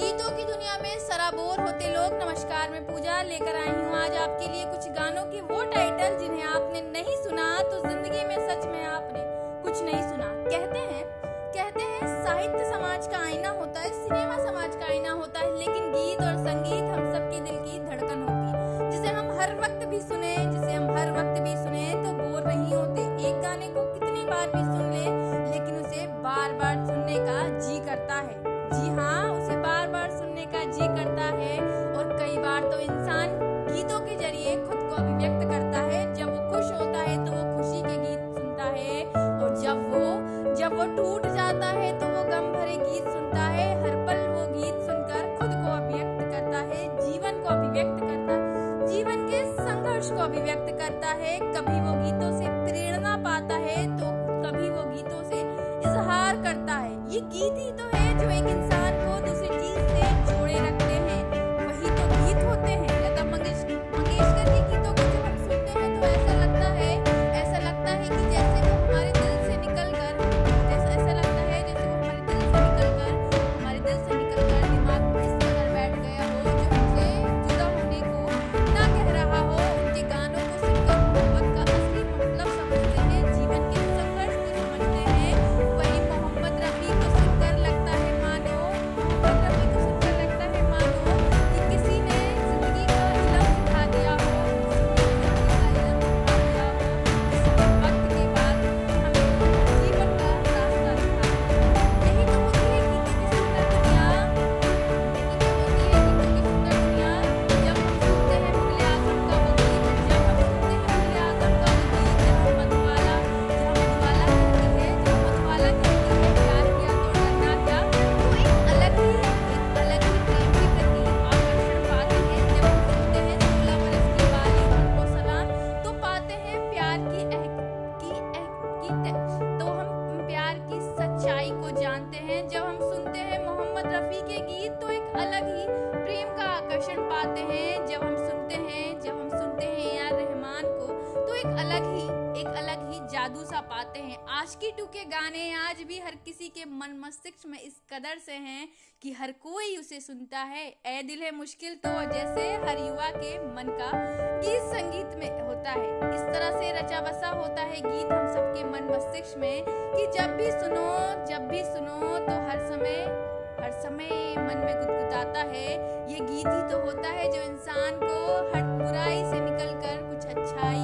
गीतों की दुनिया में सराबोर होते लोग नमस्कार मैं पूजा लेकर आई हूँ। आज आपके लिए कुछ गानों के वो टाइटल जिन्हें आपने नहीं सुना तो ज़िंदगी में सच में आपने कुछ नहीं सुना। कहते हैं कहते हैं, साहित्य समाज का आईना होता है, सिनेमा समाज का आईना होता है, लेकिन गीत और संगीत हम सबके दिल की धड़कन होती है। जिसे हम हर वक्त भी सुने, जिसे हम हर वक्त भी सुने तो बोर नहीं होते। एक गाने को कितनी बार भी सुन ले, लेकिन उसे बार बार सुनने का जी करता है। जी हाँ संघर्ष को अभिव्यक्त करता है कभी वो गीतों से प्रेरणा पाता है की तो हम प्यार की सच्चाई को जानते हैं। जब हम सुनते हैं मोहम्मद रफ़ी के गीत तो एक अलग ही प्रेम का आकर्षण पाते हैं। जब हम सुनते हैं, जब हम सुनते हैं यार रहमान को तो एक अलग ही, एक अलग ही जादू सा पाते हैं। आशिकी टू के गाने आज भी हर किसी के मन मस्तिष्क में इस कदर से हैं कि हर कोई उसे सुनता है। ए दिल है मुश्किल तो जैसे हर युवा के मन का गीत संगीत में होता है। इस तरह से रचा बसा होता है गीत। हम मन मस्तिष्क में कि जब भी सुनो, जब भी सुनो तो हर समय हर समय मन में गुदगुदाता है। ये गीत ही तो होता है जो इंसान को हर बुराई से निकल कर कुछ अच्छाई